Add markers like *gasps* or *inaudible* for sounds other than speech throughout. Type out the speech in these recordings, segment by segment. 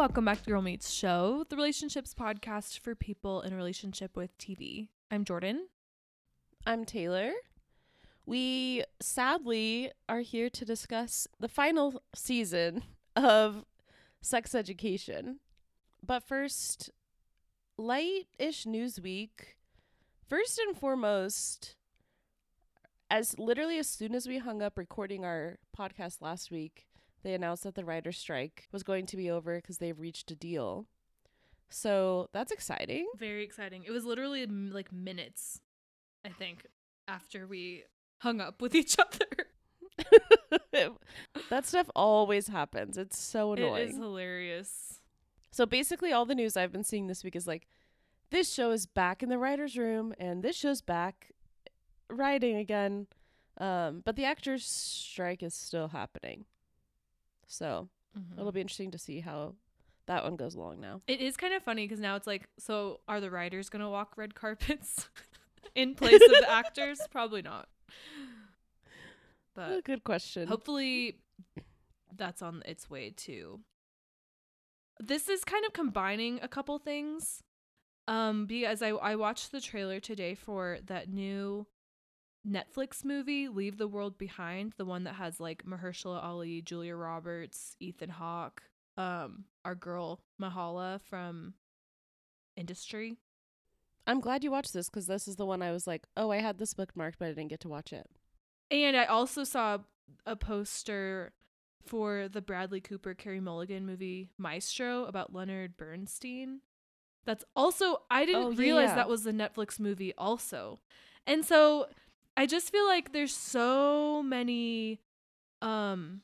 welcome back to Girl Meets Show, the relationships podcast for people in a relationship with TV. I'm Jordan. I'm Taylor. We sadly are here to discuss the final season of Sex Education. But first, light ish news week. First and foremost, as literally as soon as we hung up recording our podcast last week, they announced that the writer's strike was going to be over because they've reached a deal. So that's exciting. Very exciting. It was literally like minutes, I think, after we hung up with each *laughs* other. *laughs* that stuff always happens. It's so annoying. It is hilarious. So basically, all the news I've been seeing this week is like, this show is back in the writer's room, and this show's back writing again. Um, but the actors' strike is still happening. So Mhm. it'll be interesting to see how that one goes along now. It is kind of funny because now it's like, so are the writers going to walk red carpets *laughs* in place of the *laughs* actors? Probably not. But Good question. hopefully that's on its way too. This is kind of combining a couple things. Um, because I I watched the trailer today for that new Netflix movie, Leave the World Behind, the one that has like Mahershala Ali, Julia Roberts, Ethan Hawke, um, our girl Myha'la from Industry. I'm glad you watched this because this is the one I was like, oh, I had this bookmarked, but I didn't get to watch it. And I also saw a poster for the Bradley Cooper Carey Mulligan movie Maestro about Leonard Bernstein. That's also I didn't Oh, realize yeah. that was the Netflix movie also. And so I just feel like there's so many um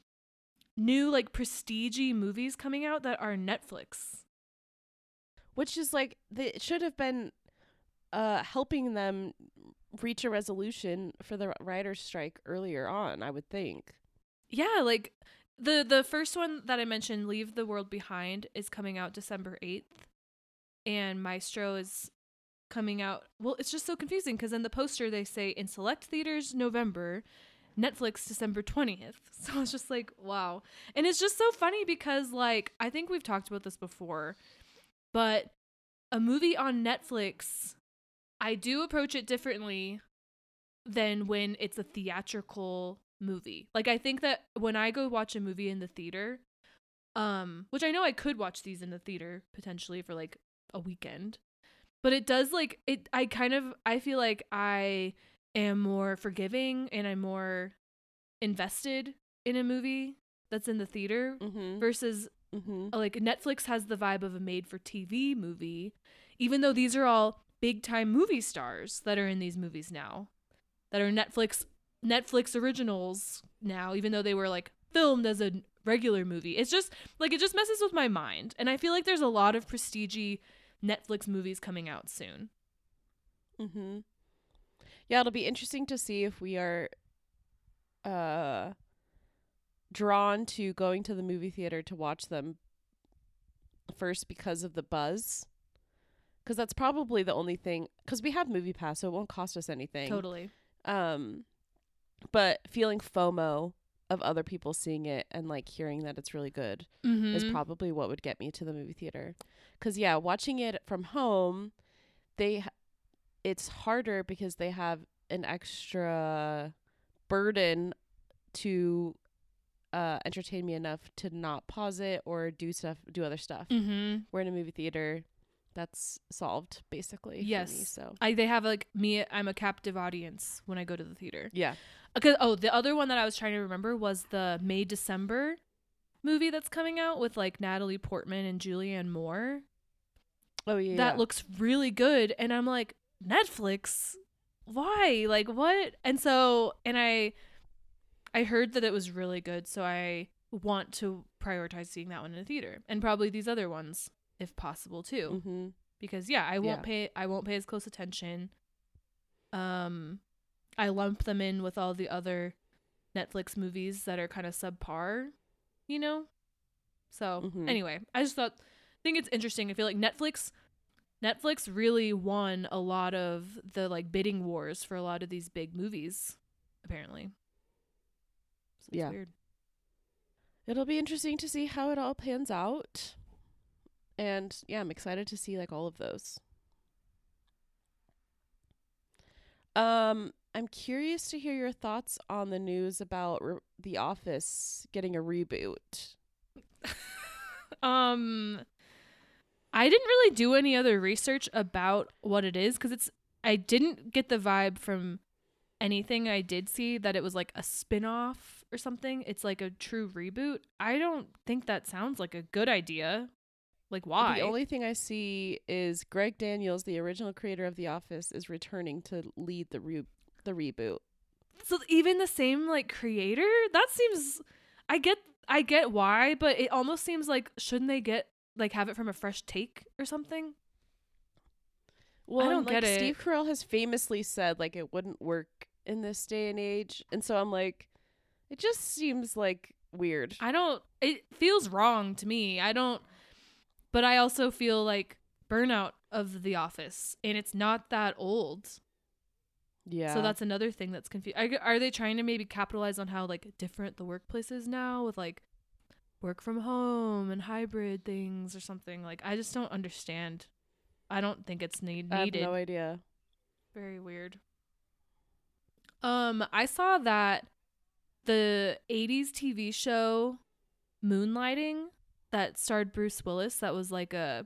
new like prestigey movies coming out that are Netflix. Which is like, they it should have been uh, helping them reach a resolution for the writer's strike earlier on, I would think. Yeah, like the the first one that I mentioned, Leave the World Behind, is coming out December 8th. And Maestro is coming out. Well, it's just so confusing because in the poster they say in select theaters November, Netflix December 20th. *laughs* So it's just like, wow. And it's just so funny because like I think we've talked about this before, but a movie on Netflix, I do approach it differently than when it's a theatrical movie. Like I think that when I go watch a movie in the theater, um, which I know I could watch these in the theater potentially for like a weekend, but it does like it. I kind of I feel like I am more forgiving and I'm more invested in a movie that's in the theater Mm-hmm. versus mm-hmm. like Netflix has the vibe of a made for TV movie, even though these are all big time movie stars that are in these movies now, that are Netflix Netflix originals now, even though they were like filmed as a regular movie. It's just like it just messes with my mind, and I feel like there's a lot of prestigey Netflix movies coming out soon. Mm-hmm. Yeah, it'll be interesting to see if we are uh drawn to going to the movie theater to watch them first because of the buzz. Cuz that's probably the only thing cuz we have MoviePass so it won't cost us anything. Totally. Um but feeling FOMO of other people seeing it and like hearing that it's really good Mm-hmm. is probably what would get me to the movie theater. Cuz yeah, watching it from home, they it's harder because they have an extra burden to uh entertain me enough to not pause it or do stuff do other stuff. mm-hmm. We're in a movie theater that's solved basically for me, Yes. so I they have like me. I'm a captive audience when I go to the theater. yeah. Okay. Oh, the other one that I was trying to remember was the May December movie that's coming out with like Natalie Portman and Julianne Moore. Oh yeah. That looks really good, and I'm like Netflix. Why? Like what? And so, and I, I heard that it was really good, so I want to prioritize seeing that one in a theater, and probably these other ones if possible too Mhm. because yeah, I won't Yeah. pay I won't pay as close attention. Um I lump them in with all the other Netflix movies that are kind of subpar, you know? So, Mhm. anyway, I just thought I think it's interesting. I feel like Netflix Netflix really won a lot of the like bidding wars for a lot of these big movies apparently. So it's Yeah. weird. It'll be interesting to see how it all pans out. And yeah, I'm excited to see like all of those. Um, I'm curious to hear your thoughts on the news about re- The Office getting a reboot. um I didn't really do any other research about what it is cuz it's I didn't get the vibe from anything I did see that it was like a spin-off or something. It's like a true reboot. I don't think that sounds like a good idea. Like why? The only thing I see is Greg Daniels, the original creator of The Office, is returning to lead the re- the reboot. so even the same like creator? That seems I get I get why, but it almost seems like shouldn't they get like have it from a fresh take or something? Well, I don't like, get it. Steve Carell has famously said like it wouldn't work in this day and age, and so I'm like, it just seems like weird. I don't it feels wrong to me. I don't but I also feel like burnout of the office and it's not that old. Yeah. So that's another thing that's confusing. Are they trying to maybe capitalize on how like different the workplace is now with like work from home and hybrid things or something? Like I just don't understand. I don't think it's need- I have no idea. Very weird. Um, I saw that the 80s TV show Moonlighting that starred Bruce Willis that was like a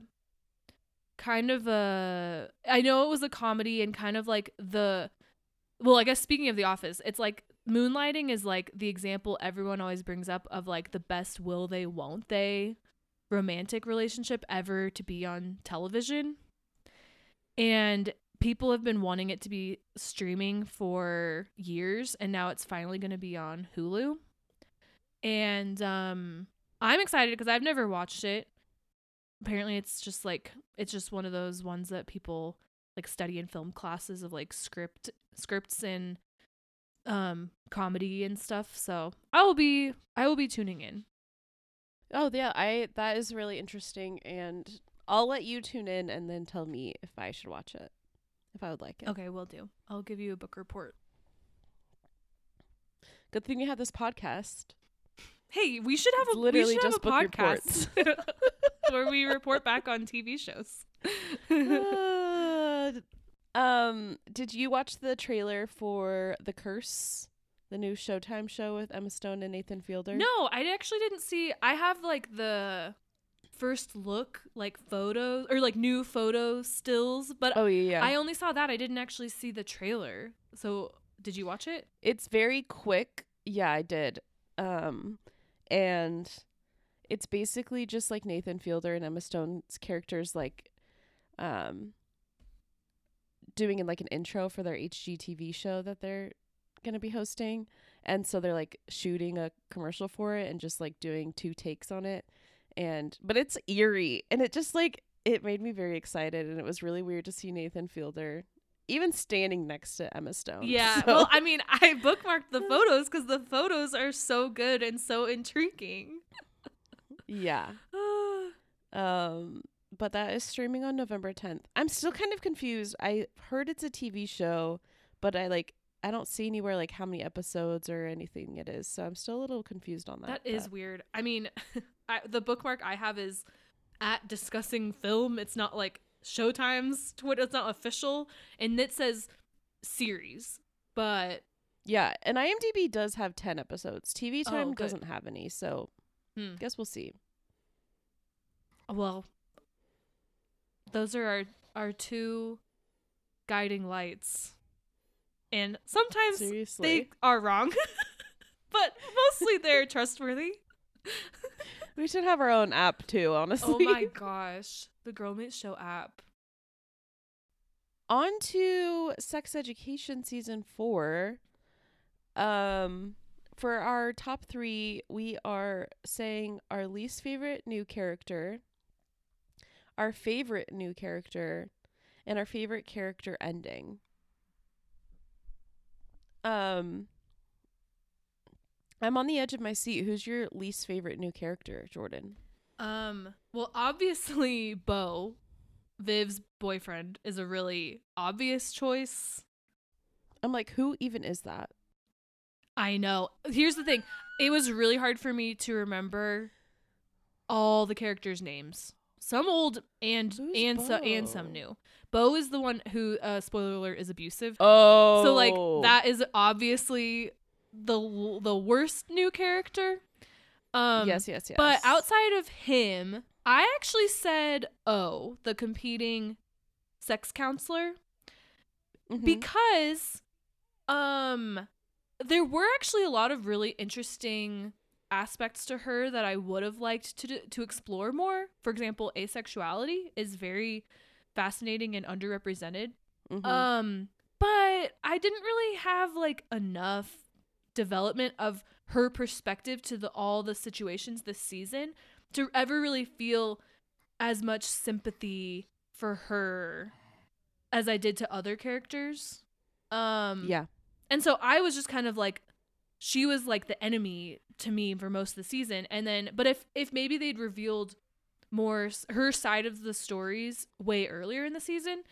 kind of a I know it was a comedy and kind of like the well, I guess speaking of The Office, it's like Moonlighting is like the example everyone always brings up of like the best will they won't they romantic relationship ever to be on television. And people have been wanting it to be streaming for years and now it's finally going to be on Hulu. And um I'm excited because I've never watched it. Apparently it's just like it's just one of those ones that people like study in film classes of like script scripts and um comedy and stuff. So I will be I will be tuning in. Oh yeah, I that is really interesting, and I'll let you tune in and then tell me if I should watch it, if I would like it. Okay, we'll do. I'll give you a book report. Good thing you have this podcast. Hey, we should have It's a literally we should just have a book podcast *laughs* where we report back on TV shows. *laughs* *laughs* Um, did you watch the trailer for The Curse, the new Showtime show with Emma Stone and Nathan Fielder? no, I actually didn't see. I have like the first look, like photos or like new photo stills, but Oh yeah, yeah. I only saw that. I didn't actually see the trailer. So, did you watch it? it's very quick. Yeah, I did. Um, and it's basically just like Nathan Fielder and Emma Stone's characters, like, um, doing in like an intro for their HGTV show that they're gonna be hosting, and so they're like shooting a commercial for it and just like doing two takes on it, and but it's eerie and it just like it made me very excited and it was really weird to see Nathan Fielder even standing next to Emma Stone. Yeah. *laughs* So- Well, I mean, I bookmarked the *laughs* photos because the photos are so good and so intriguing. yeah. *sighs* Um, but that is streaming on November 10th. I'm still kind of confused. I heard it's a TV show, but I like I don't see anywhere like how many episodes or anything it is. So I'm still a little confused on that. That is but- weird. I mean, *laughs* I, the bookmark I have is at discussing film. It's not like Showtime's Twitter. It's not official, and it says series. But Yeah, and IMDb does have 10 episodes. TV Oh, Time good. doesn't have any, so hmm, guess we'll see. well, those are our our two guiding lights, and sometimes Seriously. they are wrong, *laughs* but mostly they're trustworthy. *laughs* we should have our own app too, honestly. oh my *laughs* gosh, the Girl Meets Show app. on to sex education season four um for our top three we are saying our least favorite new character our favorite new character and our favorite character ending um i'm on the edge of my seat who's your least favorite new character jordan Um, well, obviously, Bo, Viv's boyfriend, is a really obvious choice. i'm like who even is that I know. Here's the thing it was really hard for me to remember all the characters' names. Some old and Who's and so and some new. Bo is the one who uh spoiler alert is abusive. Oh, So like that is obviously the the worst new character. Um yes, yes, yes. But outside of him, I actually said oh, the competing sex counselor Mhm. because um there were actually a lot of really interesting aspects to her that I would have liked to to explore more. For example, asexuality is very fascinating and underrepresented. Mhm. Um but I didn't really have like enough development of her perspective to the all the situations this season to ever really feel as much sympathy for her as I did to other characters. Um yeah, and so I was just kind of like she was like the enemy to me for most of the season and then but if if maybe they'd revealed more her side of the stories way earlier in the season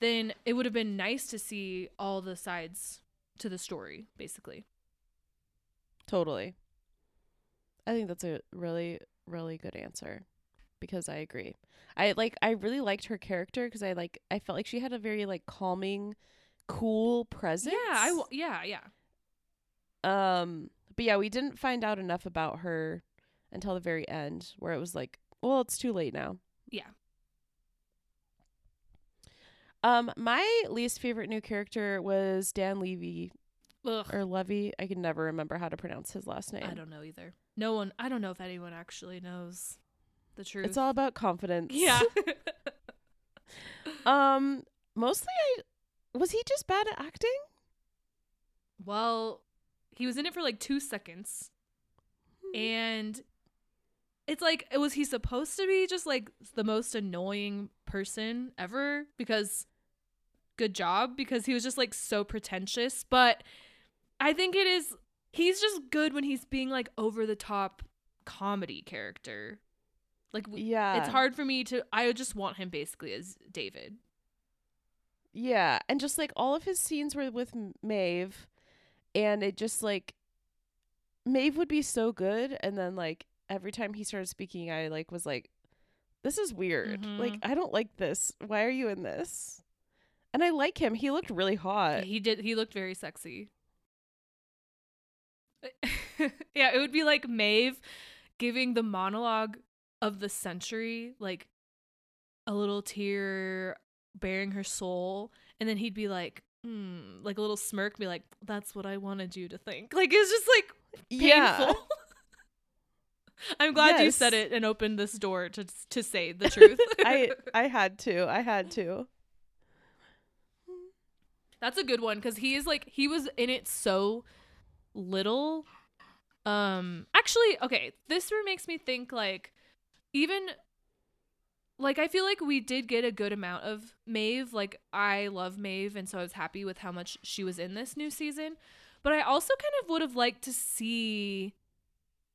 then it would have been nice to see all the sides to the story basically totally. I think that's a really, really good answer because I agree. I like. I really liked her character because I like. I felt like she had a very like calming, cool presence. yeah i w- yeah yeah Um, but yeah, we didn't find out enough about her until the very end, where it was like, well, it's too late now. Yeah. Um, my least favorite new character was Dan Levy Ugh, or Levy. I can never remember how to pronounce his last name. i don't know either no one i don't know if anyone actually knows the truth It's all about confidence. yeah *laughs* *laughs* Um, mostly I was he just bad at acting? well he was in it for like two seconds. Hmm. And it's like was he supposed to be just like the most annoying person ever because good job because he was just like so pretentious. But i think it is he's just good when he's being like over the top comedy character. Like Yeah. it's hard for me to i just want him basically as david. Yeah, and just like all of his scenes were with Maeve, and it just like Maeve would be so good, and then like every time he started speaking, I like was like, "This is weird. Mhm. Like I don't like this. Why are you in this?" And I like him. He looked really hot. he did he looked very sexy *laughs* yeah it would be like maeve giving the monologue of the century like a little tear bearing her soul and then he'd be like hmm like a little smirk be like that's what i wanted you to think *laughs* like it's just like painful Yeah. *laughs* i'm glad you said it and opened this door to to say the *laughs* truth I I had to. I had to. That's a good one because he is like he was in it so little. Um, actually, okay, this makes me think like even like I feel like we did get a good amount of Maeve. Like I love Maeve, and so I was happy with how much she was in this new season. But I also kind of would have liked to see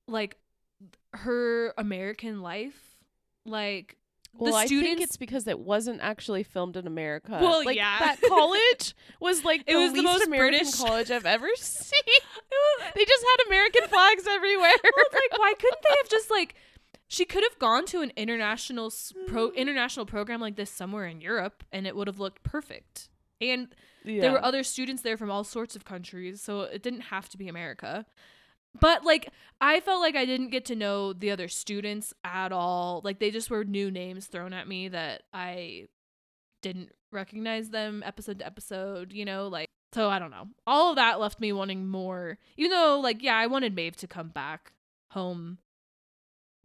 like her American life, like Well, the I think it's because it wasn't actually filmed in America. Well, like, yeah. that college *laughs* was like It the was the most American British. *laughs* college I've ever seen. *laughs* they just had American flags everywhere. Well, like why couldn't they have just like she could have gone to an international pro mm. international program like this somewhere in Europe and it would have looked perfect. And there were other students there from all sorts of countries, so it didn't have to be America. But like I felt like I didn't get to know the other students at all. Like they just were new names thrown at me that I didn't recognize them episode to episode, you know, like so I don't know. All of that left me wanting more. Even though like yeah, I wanted Maeve to come back home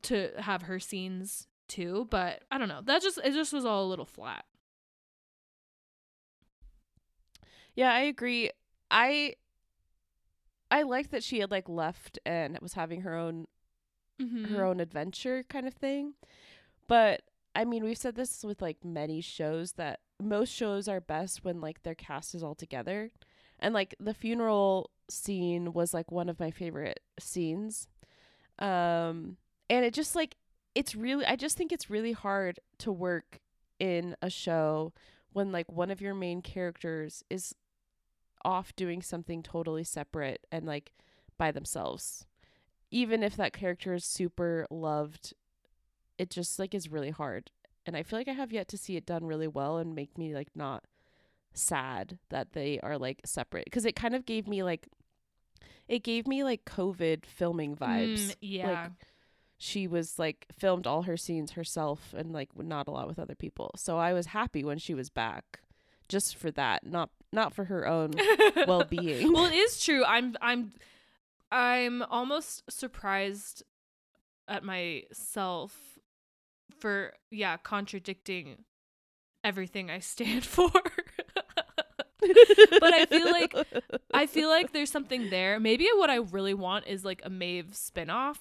to have her scenes too, but I don't know. That just it just was all a little flat. Yeah, I agree. I I liked that she had like left and was having her own Mm-hmm. her own adventure kind of thing. But I mean, we've said this with like many shows that most shows are best when like their cast is all together. And like the funeral scene was like one of my favorite scenes. Um and it just like it's really I just think it's really hard to work in a show when like one of your main characters is off doing something totally separate and like by themselves even if that character is super loved it just like is really hard. And I feel like I have yet to see it done really well and make me like not sad that they are like separate because it kind of gave me like it gave me like COVID filming vibes. Mm, yeah. She was like filmed all her scenes herself and like not a lot with other people. So I was happy when she was back just for that, not not for her own *laughs* well-being. well, it is true. I'm I'm I'm almost surprised at myself for yeah, contradicting everything I stand *laughs* for. but I feel like I feel like there's something there. Maybe what I really want is like a Maeve spinoff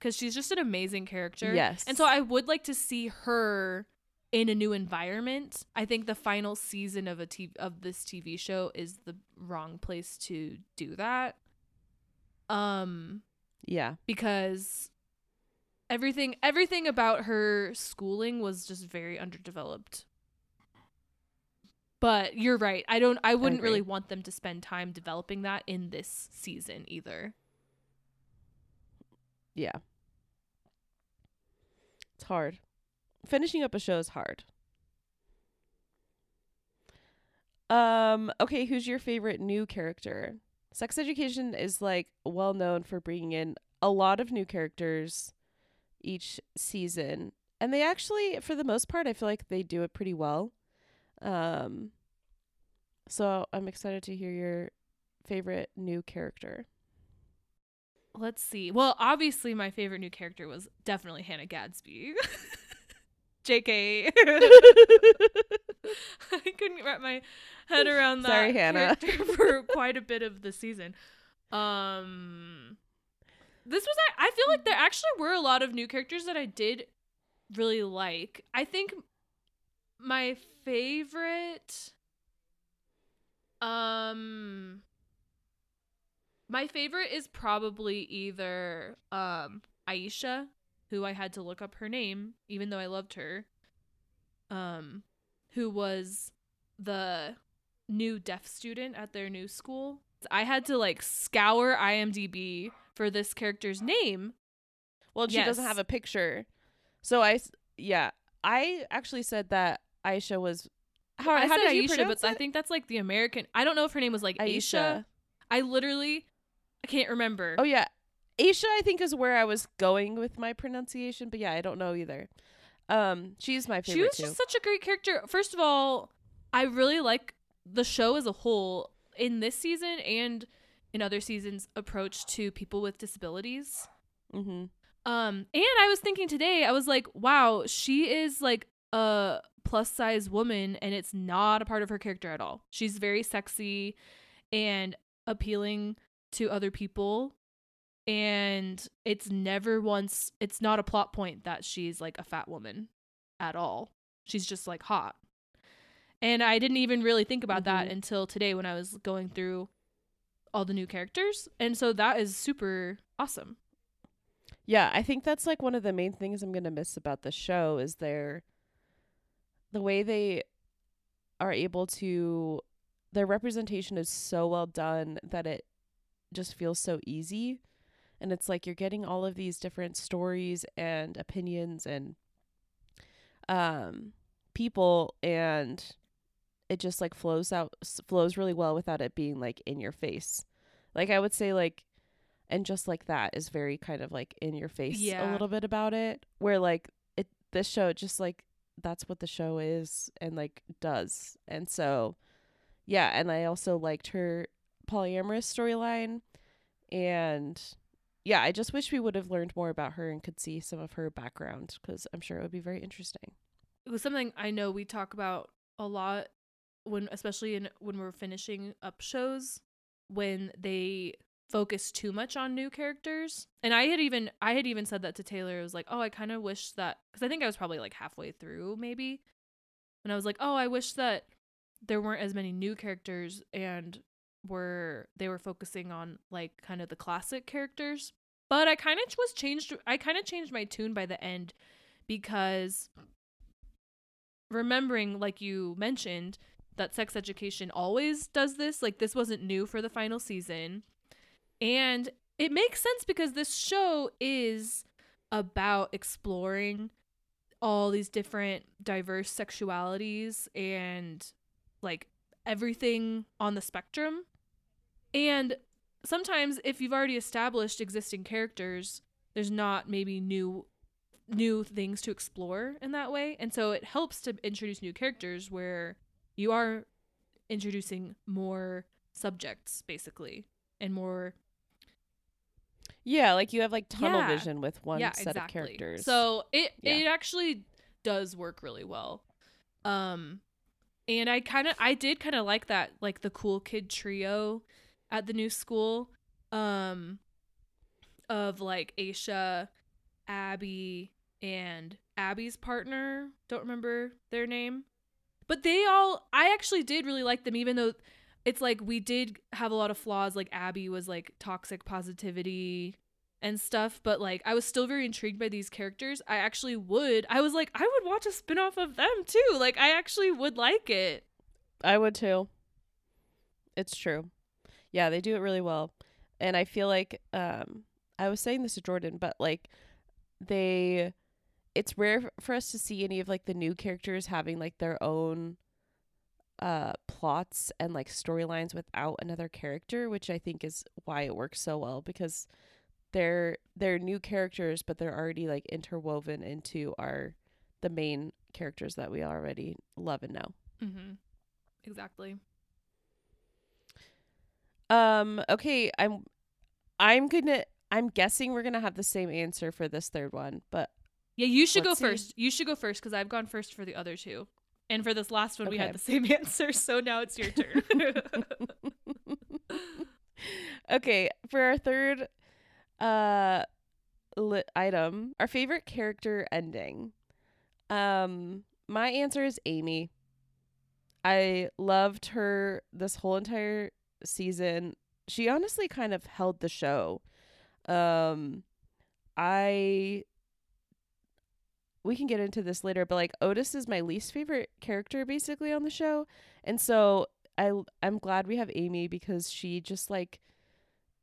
because she's just an amazing character. Yes. And so I would like to see her in a new environment. I think the final season of a TV, of this TV show is the wrong place to do that. Um yeah. Because everything everything about her schooling was just very underdeveloped. But you're right. I don't I wouldn't really want them to spend time developing that in this season either. Yeah. Hard. Finishing up a show is hard. Um okay, who's your favorite new character? Sex Education is like well known for bringing in a lot of new characters each season. And they actually for the most part I feel like they do it pretty well. Um so I'm excited to hear your favorite new character. Let's see. Well, obviously my favorite new character was definitely Hannah Gadsby. *laughs* JK. *laughs* I couldn't wrap my head around that Sorry, Hannah. character *laughs* for quite a bit of the season. Um this was I feel like there actually were a lot of new characters that I did really like. I think my favorite um my favorite is probably either um Aisha, who I had to look up her name even though I loved her. Um who was the new deaf student at their new school. I had to like scour IMDb for this character's name. Well, she doesn't have a picture. So I, yeah, I actually said that Aisha was. How, I how said did you Aisha, but I think that's like the American. I don't know if her name was like Aisha. Aisha. I literally I can't remember. Oh yeah, Aisha. I think is where I was going with my pronunciation, but yeah, I don't know either. Um, she's my favorite she was too. just such a great character. First of all, I really like the show as a whole in this season and in other seasons approach to people with disabilities. mm-hmm. Um and I was thinking today, I was like, wow, she is like a plus size woman and it's not a part of her character at all. She's very sexy and appealing to other people and it's never once it's not a plot point that she's like a fat woman at all. She's just like hot. And I didn't even really think about that Mhm. until today when I was going through all the new characters. And so that is super awesome. Yeah, I think that's like one of the main things I'm gonna miss about the show is their the way they are able to their representation is so well done that it just feels so easy. And it's like you're getting all of these different stories and opinions and um people and it just like flows out flows really well without it being like in your face. Like I would say like and just like that is very kind of like in your face yeah. a little bit about it where like it this show just like that's what the show is and like does and so yeah and i also liked her polyamorous storyline and yeah i just wish we would have learned more about her and could see some of her background because i'm sure it would be very interesting it was something I know we talk about a lot when especially in when we're finishing up shows when they focus too much on new characters. And I had even I had even said that to Taylor. It was like, "Oh, I kind of wish that cuz I think I was probably like halfway through maybe. And I was like, "Oh, I wish that there weren't as many new characters and were they were focusing on like kind of the classic characters." But I kind of was changed I kind of changed my tune by the end because remembering like you mentioned that sex education always does this like this wasn't new for the final season and it makes sense because this show is about exploring all these different diverse sexualities and like everything on the spectrum. And sometimes if you've already established existing characters, there's not maybe new new things to explore in that way. And so it helps to introduce new characters where you are introducing more subjects basically and more Yeah, like you have like tunnel Yeah. vision with one yeah, set exactly. of characters. So it Yeah. it actually does work really well. Um and I kind of I did kind of like that like the cool kid trio at the new school um of like Aisha, Abby and Abby's partner, don't remember their name. But they all I actually did really like them even though it's like we did have a lot of flaws like Abby was like toxic positivity and stuff, but like I was still very intrigued by these characters. I actually would. I was like, I would watch a spin-off of them too. Like I actually would like it. I would too. It's true. Yeah, they do it really well. And I feel like um I was saying this to Jordan, but like they it's rare for us to see any of like the new characters having like their own uh plots and like storylines without another character, which I think is why it works so well because they're they're new characters but they're already like interwoven into our the main characters that we already love and know. Mm-hmm. Exactly. Um. Okay. I'm. I'm gonna. I'm guessing we're gonna have the same answer for this third one, but Yeah, you should go see. first. You should go first because I've gone first for the other two. And for this last one, we had the same *laughs* answer. So now it's your turn. *laughs* okay. For our third, uh, li- item, our favorite character ending. Um, my answer is Amy. I loved her this whole entire season. She honestly kind of held the show. Um, I we can get into this later, but like Otis is my least favorite character basically on the show. And so I I'm glad we have Amy because she just like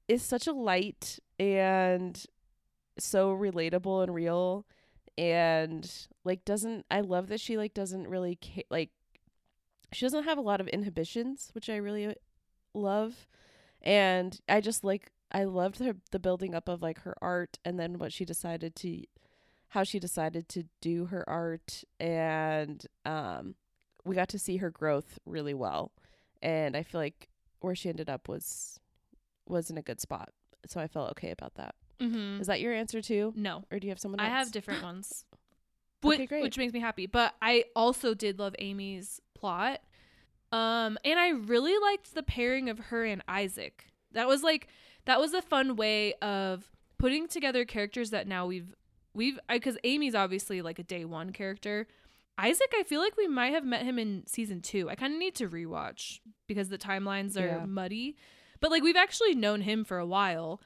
is such a light and so relatable and real and like doesn't I love that she like doesn't really ca- like she doesn't have a lot of inhibitions, which I really love. And I just like I loved her the building up of like her art and then what she decided to how she decided to do her art and um we got to see her growth really well. And I feel like where she ended up was was in a good spot. So I felt okay about that. mm-hmm. Is that your answer too? No, Or do you have someone I have different *gasps* ones. Okay, which, great. which makes me happy. But I also did love Amy's plot. Um, and I really liked the pairing of her and Isaac. That was like that was a fun way of putting together characters that now we've we've because Amy's obviously like a day one character. Isaac, I feel like we might have met him in season two. I kind of need to rewatch because the timelines are Yeah. muddy. But like we've actually known him for a while.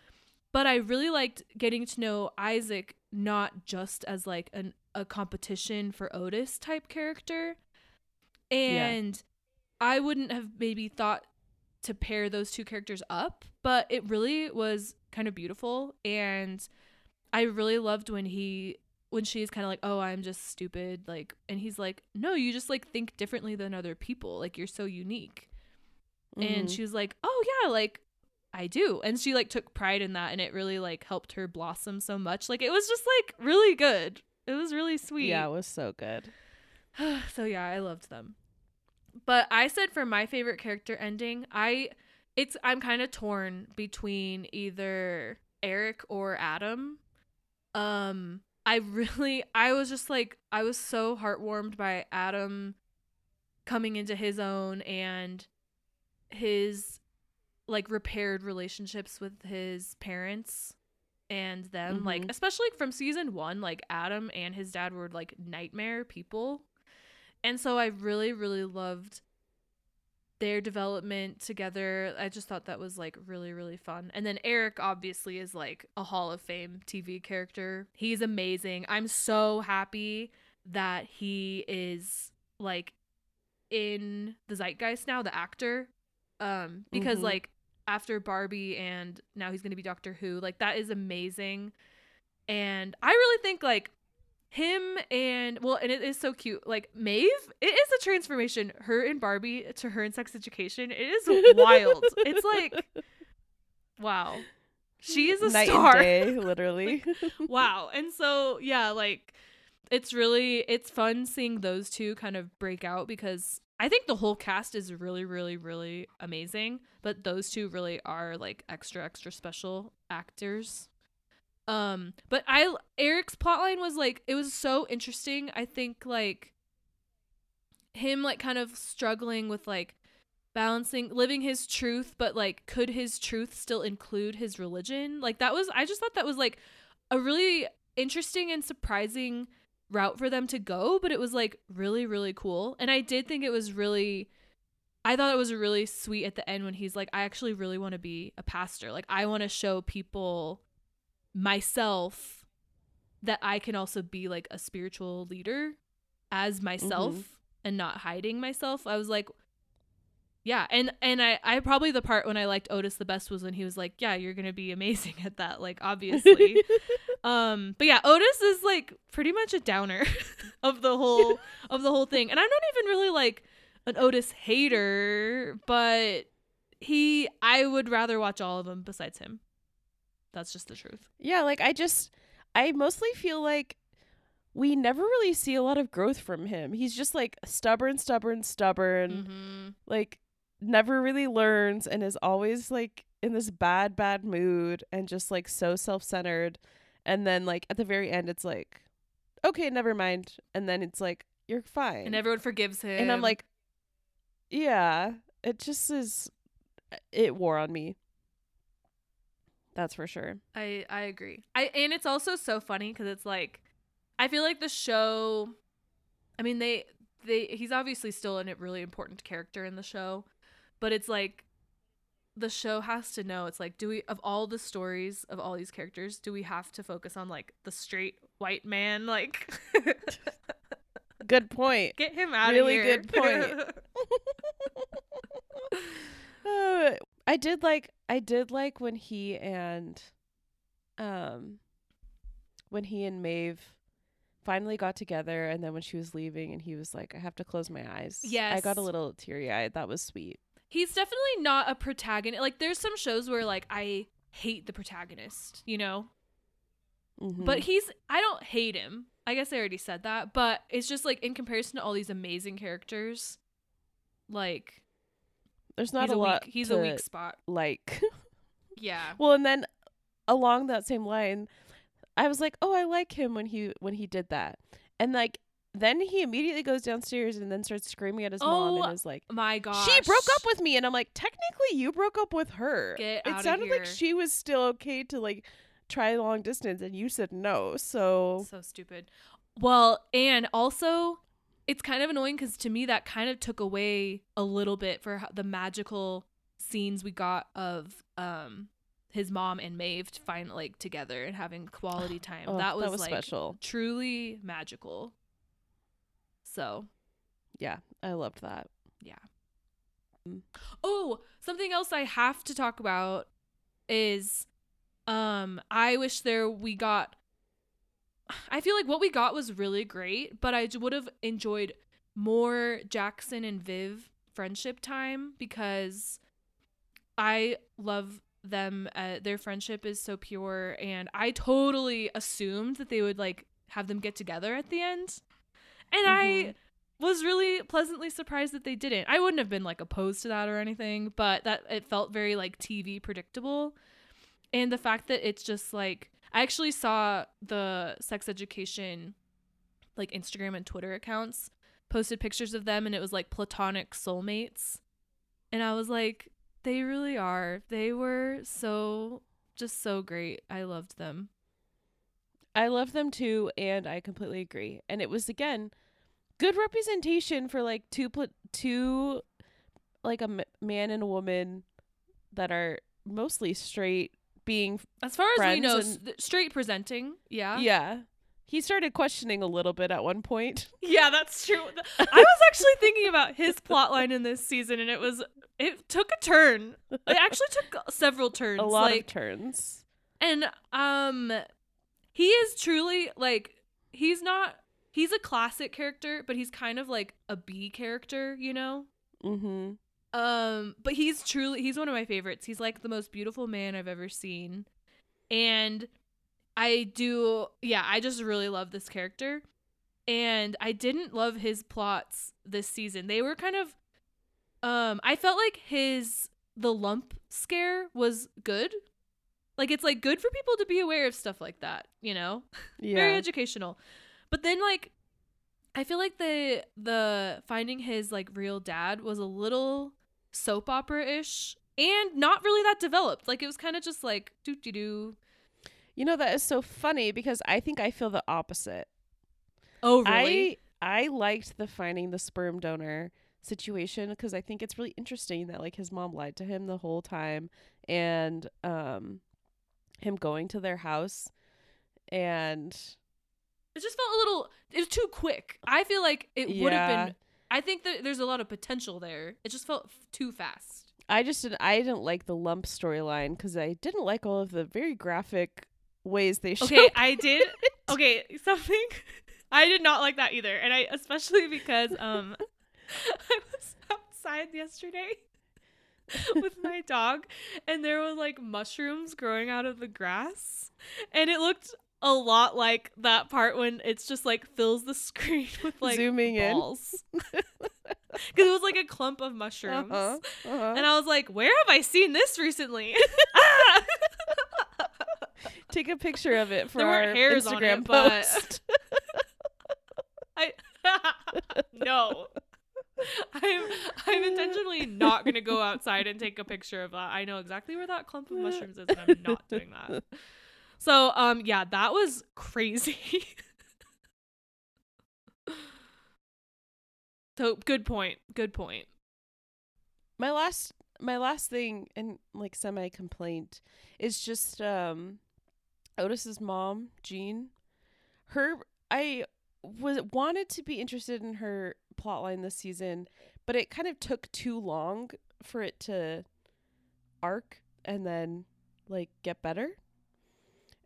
But I really liked getting to know Isaac not just as like an a competition for Otis type character. And I wouldn't have maybe thought to pair those two characters up, but it really was kind of beautiful and I really loved when he when she's kind of like, "Oh, I'm just stupid." Like and he's like, "No, you just like think differently than other people. Like you're so unique." And Mhm. she was like oh yeah like i do. And she like took pride in that and it really like helped her blossom so much. Like it was just like really good. It was really sweet. Yeah, it was so good. *sighs* so yeah i loved them. But i said for my favorite character ending i it's i'm kind of torn between either eric or adam. Um i *laughs* really i was just like i was so heartwarmed by adam coming into his own and his like repaired relationships with his parents and them like Mhm. especially from season 1 like Adam and his dad were like nightmare people. And so I really really loved their development together. I just thought that was like really really fun. And then Eric obviously is like a hall of fame TV character. He's amazing. I'm so happy that he is like in the zeitgeist now the actor um because Mhm. like after Barbie and now he's going to be Doctor Who like that is amazing and I really think like him and well, and it is so cute. Like Maeve, it is a transformation. Her and Barbie to her in Sex Education. It is wild. it's like, *laughs* wow, she is a Night star. day, *laughs* literally. wow. And so yeah, like it's really it's fun seeing those two kind of break out because I think the whole cast is really, really, really amazing. But those two really are like extra, extra special actors. Um, but I Eric's plotline was like it was so interesting. I think like him like kind of struggling with like balancing living his truth, but like could his truth still include his religion? Like that was I just thought that was like a really interesting and surprising route for them to go, but it was like really, really cool. And I did think it was really I thought it was really sweet at the end when he's like, I actually really want to be a pastor. Like I want to show people myself that I can also be like a spiritual leader as myself Mhm. and not hiding myself. I was like yeah, and and I I probably the part when I liked Otis the best was when he was like, "Yeah, you're going to be amazing at that." Like obviously. *laughs* um but yeah, Otis is like pretty much a downer *laughs* of the whole of the whole thing. And I'm not even really like an Otis hater, but he I would rather watch all of them besides him. That's just the truth. yeah, like I just I mostly feel like we never really see a lot of growth from him. He's just like stubborn, stubborn, stubborn. Mm-hmm. Like never really learns and is always like in this bad bad mood and just like so self-centered. And then like at the very end it's like okay, never mind. And then it's like you're fine. And everyone forgives him. and I'm like yeah, it just is uh, it wore on me. That's for sure. I I agree. I and it's also so funny because it's like I feel like the show. I mean they they he's obviously still a really important character in the show, but it's like the show has to know it's like do we of all the stories of all these characters do we have to focus on like the straight white man like *laughs* Good point. get him out Really of here Really good point. *laughs* Uh, I did like I did like when he and um when he and Maeve finally got together and then when she was leaving and he was like I have to close my eyes. Yes. I got a little teary-eyed. That was sweet. He's definitely not a protagonist like there's some shows where like i hate the protagonist you know Mhm. But he's I don't hate him. I guess I already said that, but it's just like in comparison to all these amazing characters, like there's not he's a, lot weak he's a weak spot. like. *laughs* Yeah. well, and then along that same line, I was like, "Oh, I like him when he when he did that." And like then he immediately goes downstairs and then starts screaming at his mom Oh, and is like, My gosh. She broke up with me, and I'm like, technically, you broke up with her. Get it sounded like she was still okay to like try long distance, and you said no. So so stupid. Well, and also it's kind of annoying cuz to me that kind of took away a little bit for the magical scenes we got of um his mom and Maeve to find like together and having quality *sighs* time. oh, that was, like special. truly magical. So, Yeah, I loved that. Yeah. Oh, something else I have to talk about is um I wish there we got I feel like what we got was really great, but I would have enjoyed more Jackson and Viv friendship time because I love them uh, their friendship is so pure and I totally assumed that they would like have them get together at the end. And I Mhm. was really pleasantly surprised that they didn't. I wouldn't have been like opposed to that or anything, but that it felt very like TV predictable. And the fact that it's just like I actually saw the sex education like Instagram and Twitter accounts posted pictures of them and it was like platonic soulmates. And I was like they really are. They were so just so great. I loved them. I love them too, and I completely agree. And it was again good representation for like two pl- two like a m- man and a woman that are mostly straight being As far as we know, and- straight presenting. Yeah. yeah. He started questioning a little bit at one point. *laughs* Yeah, that's true. I was actually thinking about his plot line in this season, and it was it took a turn. It actually took several turns. a lot like, of turns. and um, he is truly like he's not he's a classic character, but he's kind of like a B character, you know? Mm-hmm. Um, but he's truly he's one of my favorites. He's like the most beautiful man I've ever seen. And I do yeah, I just really love this character. And I didn't love his plots this season. They were kind of um I felt like his the lump scare was good. Like it's like good for people to be aware of stuff like that, you know? Yeah. Very educational. But then like I feel like the the finding his like real dad was a little soap opera ish and not really that developed. Like it was kind of just like doo doo doo. you know that is so funny because I think I feel the opposite. Oh really? I I liked the finding the sperm donor situation because I think it's really interesting that like his mom lied to him the whole time and um him going to their house and it just felt a little. It was too quick. I feel like it would have been. I think that there's a lot of potential there. It just felt f- too fast. I just didn't I didn't like the lump storyline because I didn't like all of the very graphic ways they showed Okay, I did. *laughs* Okay, something. *laughs* I did not like that either, and I especially because um, *laughs* I was outside yesterday with my dog, and there were like mushrooms growing out of the grass, and it looked a lot like that part when it's just like fills the *laughs* screen with like Zooming in. balls. *laughs* Because it was like a clump of mushrooms. Uh-huh, uh-huh. And I was like, where have I seen this recently? Ah! *laughs* Take a picture of it for There our hairs on Instagram it, post. I no. I'm I'm intentionally not gonna go outside and take a picture of that. I know exactly where that clump of mushrooms is, and I'm not doing that. So um yeah, that was crazy. *laughs* so good point. Good point. my last my last thing and like semi complaint is just um Otis's mom, Jean. Her I was wanted to be interested in her plotline this season, but it kind of took too long for it to arc and then like get better.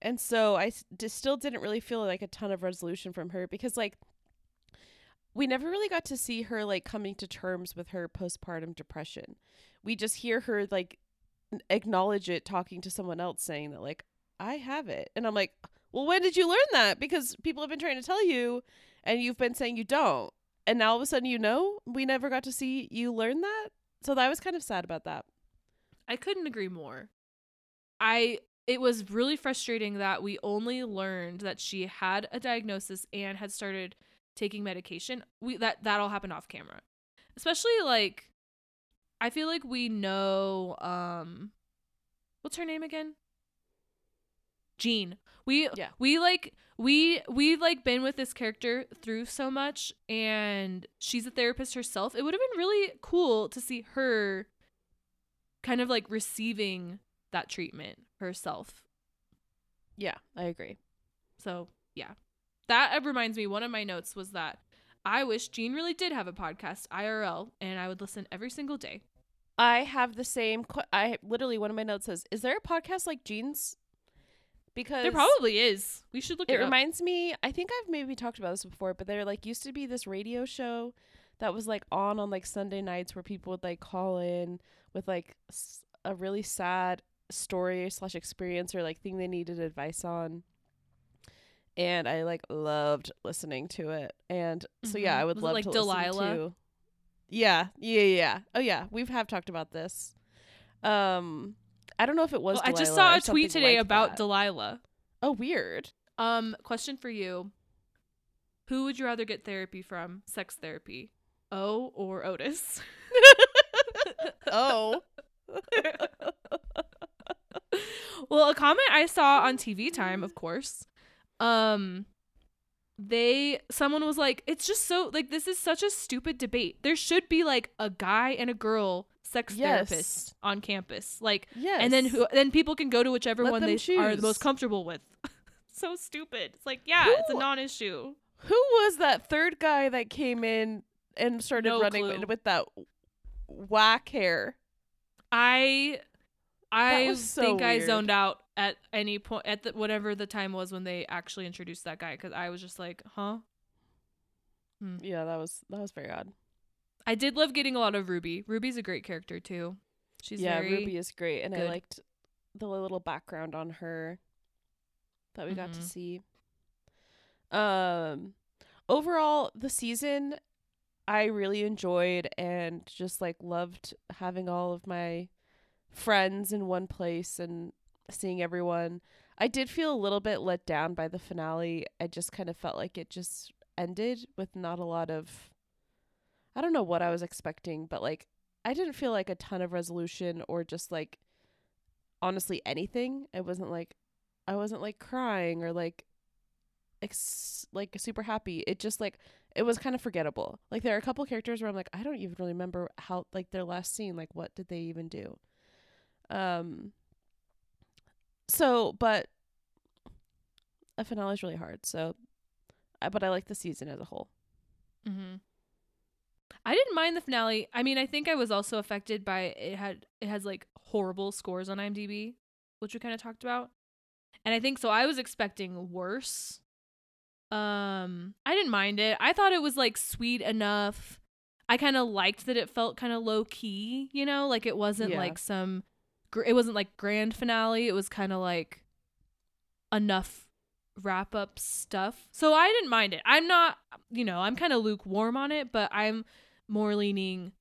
And so I still didn't really feel like a ton of resolution from her because like we never really got to see her like coming to terms with her postpartum depression. We just hear her like acknowledge it talking to someone else saying that like I have it. And I'm like, "Well, when did you learn that? Because people have been trying to tell you and you've been saying you don't. And now all of a sudden you know? We never got to see you learn that?" So that was kind of sad about that. I couldn't agree more. I it was really frustrating that we only learned that she had a diagnosis and had started taking medication. We that that all happened off camera. Especially like I feel like we know um what's her name again? Jean. We Yeah. we like we we've like been with this character through so much and she's a therapist herself. It would have been really cool to see her kind of like receiving that treatment herself. Yeah, I agree. So, yeah. That reminds me one of my notes was that I wish Jean really did have a podcast IRL and I would listen every single day. I have the same qu- I literally one of my notes says, "Is there a podcast like Jean's?" Because There probably is. We should look it it, reminds me i think i've maybe talked about this before but there like used to be this radio show that was like on on like sunday nights where people would like call in with like s- a really sad story slash experience or like thing they needed advice on and i like loved listening to it and so yeah Mhm. i would Was love like, to Delilah? listen to yeah yeah yeah oh yeah we've have talked about this um i don't know if it was Well, I just saw a tweet today like about that. Delilah. oh weird Um, question for you. Who would you rather get therapy from? Sex therapy. O or Otis? *laughs* oh *laughs* *laughs* *laughs* well, a comment I saw on TV Time, of course. Um they someone was like, it's just so like this is such a stupid debate. There should be like a guy and a girl sex Yes. therapist on campus. Like Yes. and then who then people can go to whichever Let one they are the most comfortable with. *laughs* so stupid. It's like, yeah, it's a non-issue. Who was that third guy that came in and started No running clue. with, with that whack hair? I I so think I zoned out at any point at the, whatever the time was when they actually introduced that guy because I was just like, huh. Yeah, that was that was very odd. I did love getting a lot of Ruby. Ruby's a great character too. She's yeah, Ruby is great, and I liked the little background on her that we got to Mhm. see. Um, overall, the season I really enjoyed and just like loved having all of my friends in one place and seeing everyone. I did feel a little bit let down by the finale. I just kind of felt like it just ended with not a lot of I don't know what I was expecting, but like I didn't feel like a ton of resolution or just like honestly anything. It wasn't like I wasn't like crying or like ex- like super happy. It just like it was kind of forgettable. Like there are a couple characters where I'm like I don't even really remember how like their last scene like what did they even do. Um so but a finale is really hard. So I but I like the season as a whole. Mm-hmm. I didn't mind the finale. I mean, I think I was also affected by it had it has like horrible scores on IMDb, which we kind of talked about. And I think so I was expecting worse. Um, I didn't mind it. I thought it was like sweet enough. I kind of liked that it felt kind of low key, you know, like it wasn't Yeah. like some it wasn't like grand finale. It was kind of like enough wrap up stuff. So I didn't mind it. I'm not, you know, I'm kind of lukewarm on it, but I'm more leaning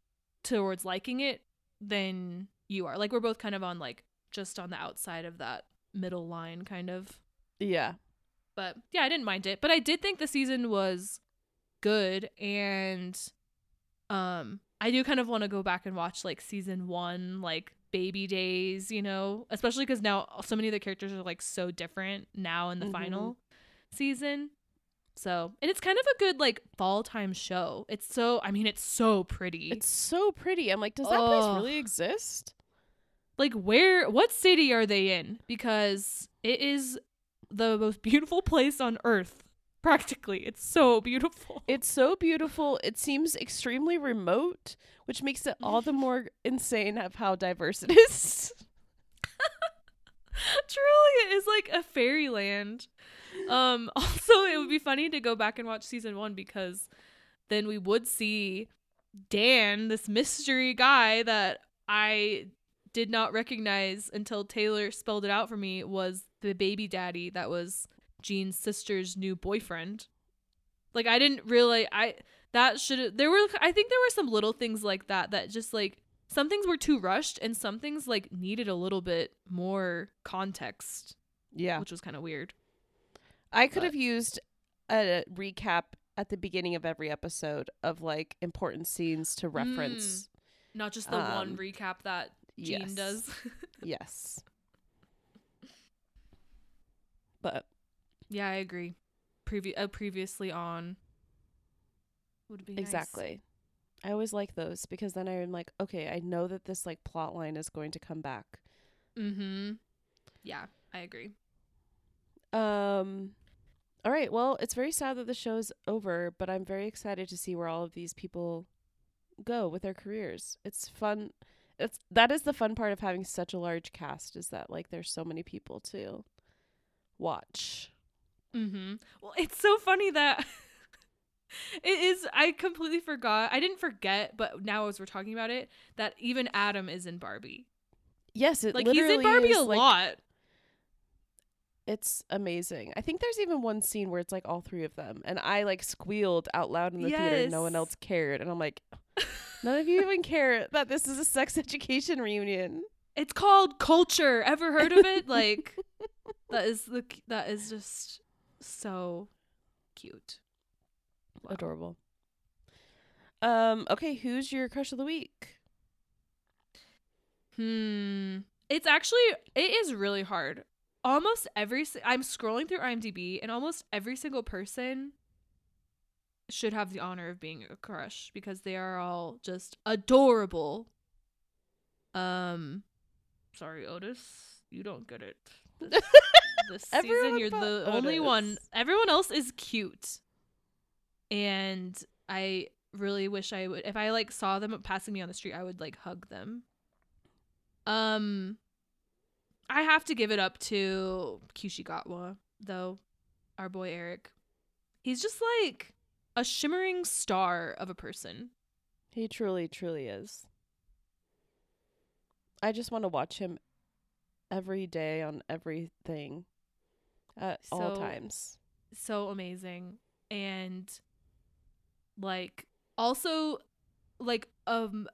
towards liking it than you are. Like we're both kind of on like just on the outside of that middle line kind of. Yeah. But yeah, I didn't mind it. But I did think the season was good and um I do kind of want to go back and watch like season 1 like baby days, you know, especially cuz now so many of the characters are like so different now in the Mhm. final season. So, and it's kind of a good like fall time show. It's so I mean it's so pretty. It's so pretty. I'm like, does that place really exist? like where what city are they in because it is the most beautiful *laughs* place on earth practically it's so beautiful *laughs* It's so beautiful. It seems extremely remote, which makes it all the *laughs* more insane of how diverse it is. *laughs* truly it is like a fairyland um also it would be funny to go back and watch season one because then we would see dan this mystery guy that i did not recognize until taylor spelled it out for me was the baby daddy that was jean's sister's new boyfriend like i didn't really i that should there were i think there were some little things like that that just like some things were too rushed and some things like needed a little bit more context Yeah. which was kind of weird I could but- have used a recap at the beginning of every episode of like important scenes to reference. not just the one Um, recap that jean yes. does *laughs* Yes. But yeah i agree Previ- uh, previously on would be nice. exactly. I always like those because then I'm like, okay, I know that this like plot line is going to come back. mm-hmm yeah i agree Um all right, well, it's very sad that the show's over, but I'm very excited to see where all of these people go with their careers. It's fun. It's that is the fun part of having such a large cast is that like there's so many people to watch. Mm-hmm well it's so funny that *laughs* it is i completely forgot i didn't forget but now as we're talking about it that even adam is in barbie Yes, it like he's in barbie is, a like, lot It's amazing. I think there's even one scene where it's like all three of them and I like squealed out loud in the theater and no one else cared and I'm like *laughs* none of you even care that this is a sex *laughs* education reunion. It's called culture. Ever heard of it? like that is the that is just so cute. Wow. Adorable. Um. Okay. Who's your crush of the week? Hmm. It's actually it is really hard. Almost every I'm scrolling through IMDb and almost every single person should have the honor of being a crush because they are all just adorable. Um sorry Otis, you don't get it. *laughs* *laughs* This, this season you're the only one. Everyone else is cute. And I really wish I would if I like saw them passing me on the street, I would like hug them. Um I have to give it up to Ncuti Gatwa, though, our boy Eric. He's just like a shimmering star of a person. He truly, truly is. I just want to watch him every day on everything at all times. So amazing. And like also like um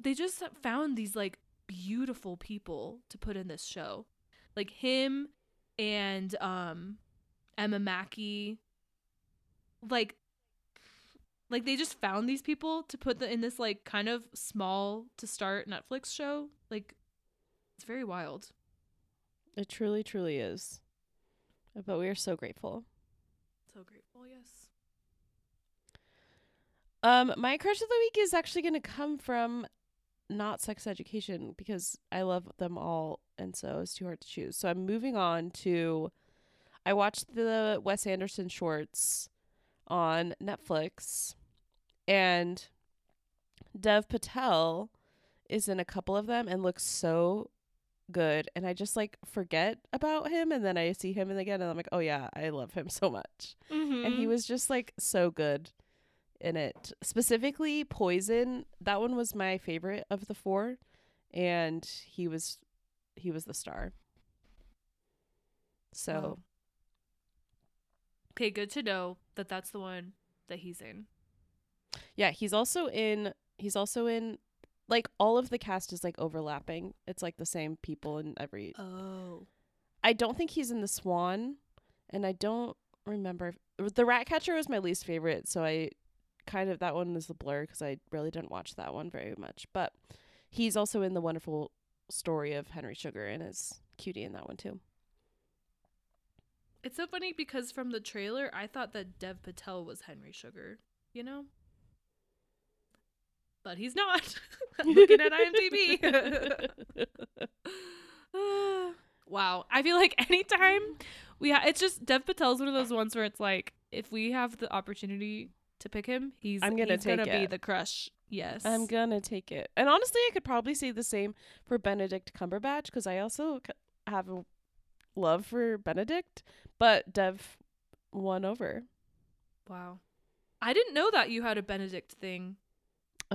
they just found these like beautiful people to put in this show. Like him and um Emma Mackey like like they just found these people to put the, in this like kind of small to start Netflix show. Like it's very wild. It truly, truly is. But we are so grateful. So grateful, yes. Um, my crush of the week is actually going to come from not sex education because I love them all, and so it's too hard to choose. So I'm moving on to. I watched the Wes Anderson shorts on Netflix, and Dev Patel is in a couple of them and looks so good. And I just like forget about him, and then I see him and again, and I'm like, oh yeah, I love him *laughs* so much Mm-hmm. and he was just like so good in it. Specifically, Poison. That one was my favorite of the four, and he was he was the star. So. Okay, good to know that that's the one that he's in. yeah, he's also in. He's also in. Like all of the cast is like overlapping. It's like the same people in every. Oh. I don't think he's in the Swan, and I don't remember. If, uh, the Ratcatcher was my least favorite, so I kind of that one is a blur because I really didn't watch that one very much. But he's also in the wonderful story of Henry Sugar and is cutie in that one too. It's so funny because from the trailer, I thought that Dev Patel was Henry Sugar, you know? But he's not. *laughs* Looking at IMDb. *sighs* wow. I feel like anytime we ha- it's just Dev Patel's one of those ones where it's like if we have the opportunity to pick him, he's I'm gonna he's gonna be the crush. Yes. I'm gonna take it. And honestly, I could probably say the same for Benedict Cumberbatch because I also have a love for Benedict, but Dev won over. wow. I didn't know that you had a Benedict thing.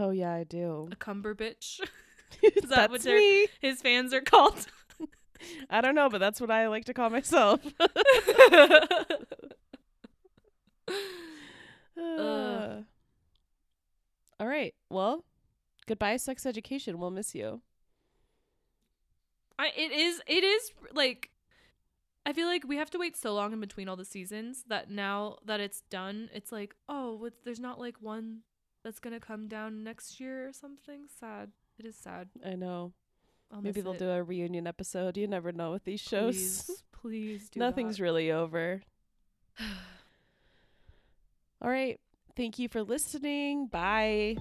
Oh yeah, I do. A cumber bitch. *laughs* Is that what his fans are called. *laughs* I don't know, but that's what I like to call myself. *laughs* Uh, all right. Well, goodbye, sex education. We'll miss you. I it is it is like I feel like we have to wait so long in between all the seasons that now that it's done, it's like, oh, there's not like one that's gonna come down next year or something. Sad. It is sad. I know. I'll Maybe they'll it. do a reunion episode. You never know with these shows. Please, *laughs* please do Nothing's that. really over. *sighs* All right. Thank you for listening. Bye.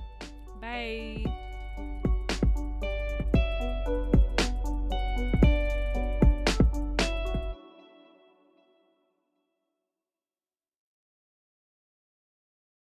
Bye.